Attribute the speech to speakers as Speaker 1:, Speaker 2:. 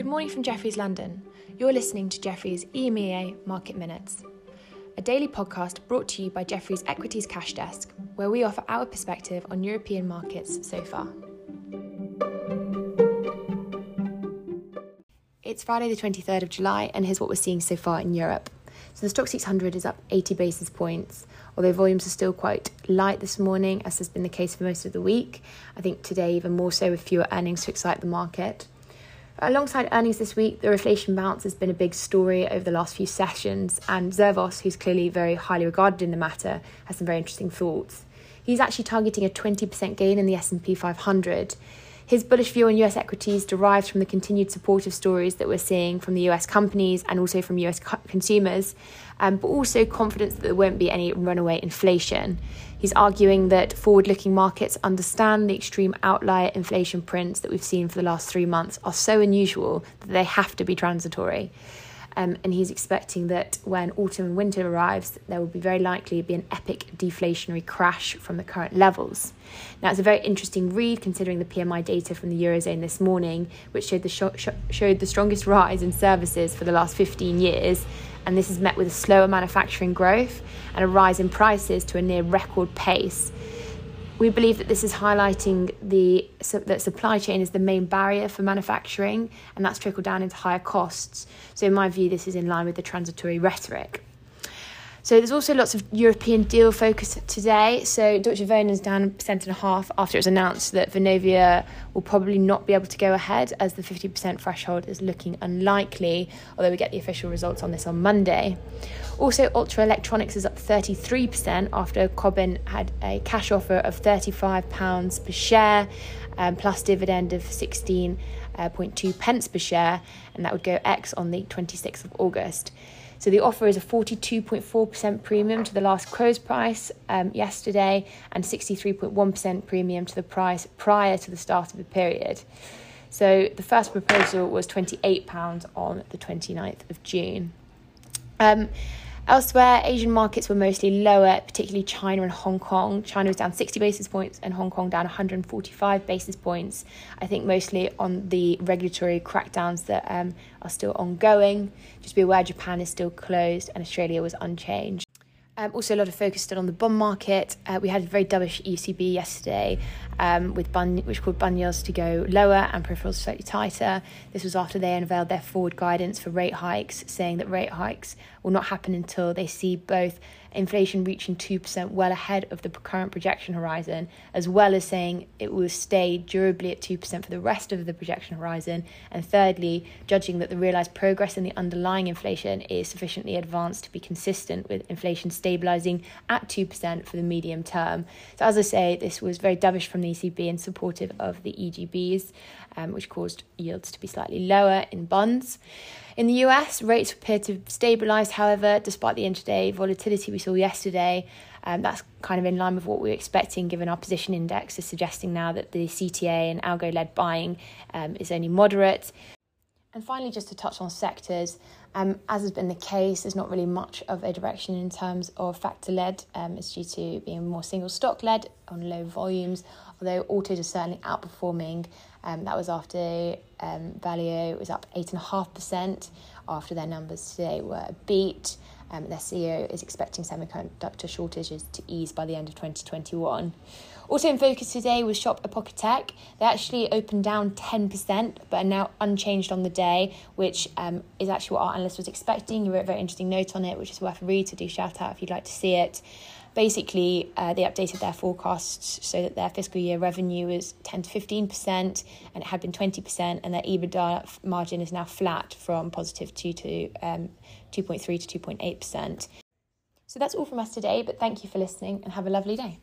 Speaker 1: Good morning from Jefferies London. You're listening to Jefferies EMEA Market Minutes, a daily podcast brought to you by Jefferies Equities Cash Desk, where we offer our perspective on European markets so far. It's Friday, the 23rd of July, and here's what we're seeing so far in Europe. So the Stoxx 600 is up 80 basis points, although volumes are still quite light this morning, as has been the case for most of the week. I think today, even more so, with fewer earnings to excite the market. Alongside earnings this week, the reflation bounce has been a big story over the last few sessions, and Zervos, who's clearly very highly regarded in the matter, has some very interesting thoughts. He's actually targeting a 20% gain in the S&P 500. His bullish view on US equities derives from the continued supportive stories that we're seeing from the US companies and also from US co- consumers, um, but also confidence that there won't be any runaway inflation. He's arguing that forward looking markets understand the extreme outlier inflation prints that we've seen for the last three months are so unusual that they have to be transitory. Um, and he's expecting that when autumn and winter arrives, there will be very likely be an epic deflationary crash from the current levels. Now, it's a very interesting read considering the PMI data from the eurozone this morning, which showed the sh- sh- showed the strongest rise in services for the last 15 years, and this is met with a slower manufacturing growth and a rise in prices to a near record pace. We believe that this is highlighting the that supply chain is the main barrier for manufacturing, and that's trickled down into higher costs. So, in my view, this is in line with the transitory rhetoric. So there's also lots of European deal focus today. So Deutsche Wohnen is down a percent and a half after it was announced that Vonovia will probably not be able to go ahead as the 50% threshold is looking unlikely, although we get the official results on this on Monday. Also, Ultra Electronics is up 33% after Cobham had a cash offer of £35 per share um, plus dividend of 16.2 uh, pence per share, and that would go ex on the 26th of August. So the offer is a 42.4% premium to the last close price um, yesterday and 63.1% premium to the price prior to the start of the period. So the first proposal was £28 on the 29th of June. Um, Elsewhere, Asian markets were mostly lower, particularly China and Hong Kong. China was down 60 basis points and Hong Kong down 145 basis points. I think mostly on the regulatory crackdowns that um, are still ongoing. Just be aware Japan is still closed and Australia was unchanged. Um, also, a lot of focus still on the bond market. Uh, we had a very dovish ECB yesterday, um, with bun- which called bund to go lower and peripherals slightly tighter. This was after they unveiled their forward guidance for rate hikes, saying that rate hikes will not happen until they see both inflation reaching 2% well ahead of the current projection horizon, as well as saying it will stay durably at 2% for the rest of the projection horizon. And thirdly, judging that the realised progress in the underlying inflation is sufficiently advanced to be consistent with inflation stabilising at 2% for the medium term. So, as I say, this was very dovish from the ECB and supportive of the EGBs, um, which caused yields to be slightly lower in bonds. In the US, rates appear to have stabilised, however, despite the intraday volatility we saw yesterday. Um, that's kind of in line with what we were expecting given our position index is suggesting now that the CTA and algo led buying um, is only moderate. And finally, just to touch on sectors, um, as has been the case, there's not really much of a direction in terms of factor led. Um, it's due to being more single stock led on low volumes, although autos are certainly outperforming. Um, that was after um, Valeo was up 8.5% after their numbers today were beat. Um, their CEO is expecting semiconductor shortages to ease by the end of 2021. Also in focus today was Shop Apotheke. They actually opened down 10%, but are now unchanged on the day, which um, is actually what our analyst was expecting. He wrote a very interesting note on it, which is worth a read, so do shout out if you'd like to see it. Basically, uh, they updated their forecasts so that their fiscal year revenue was 10 to 15%, and it had been 20%, and their EBITDA margin is now flat from positive 2 to um, 2.3 to 2.8%. So that's all from us today, but thank you for listening and have a lovely day.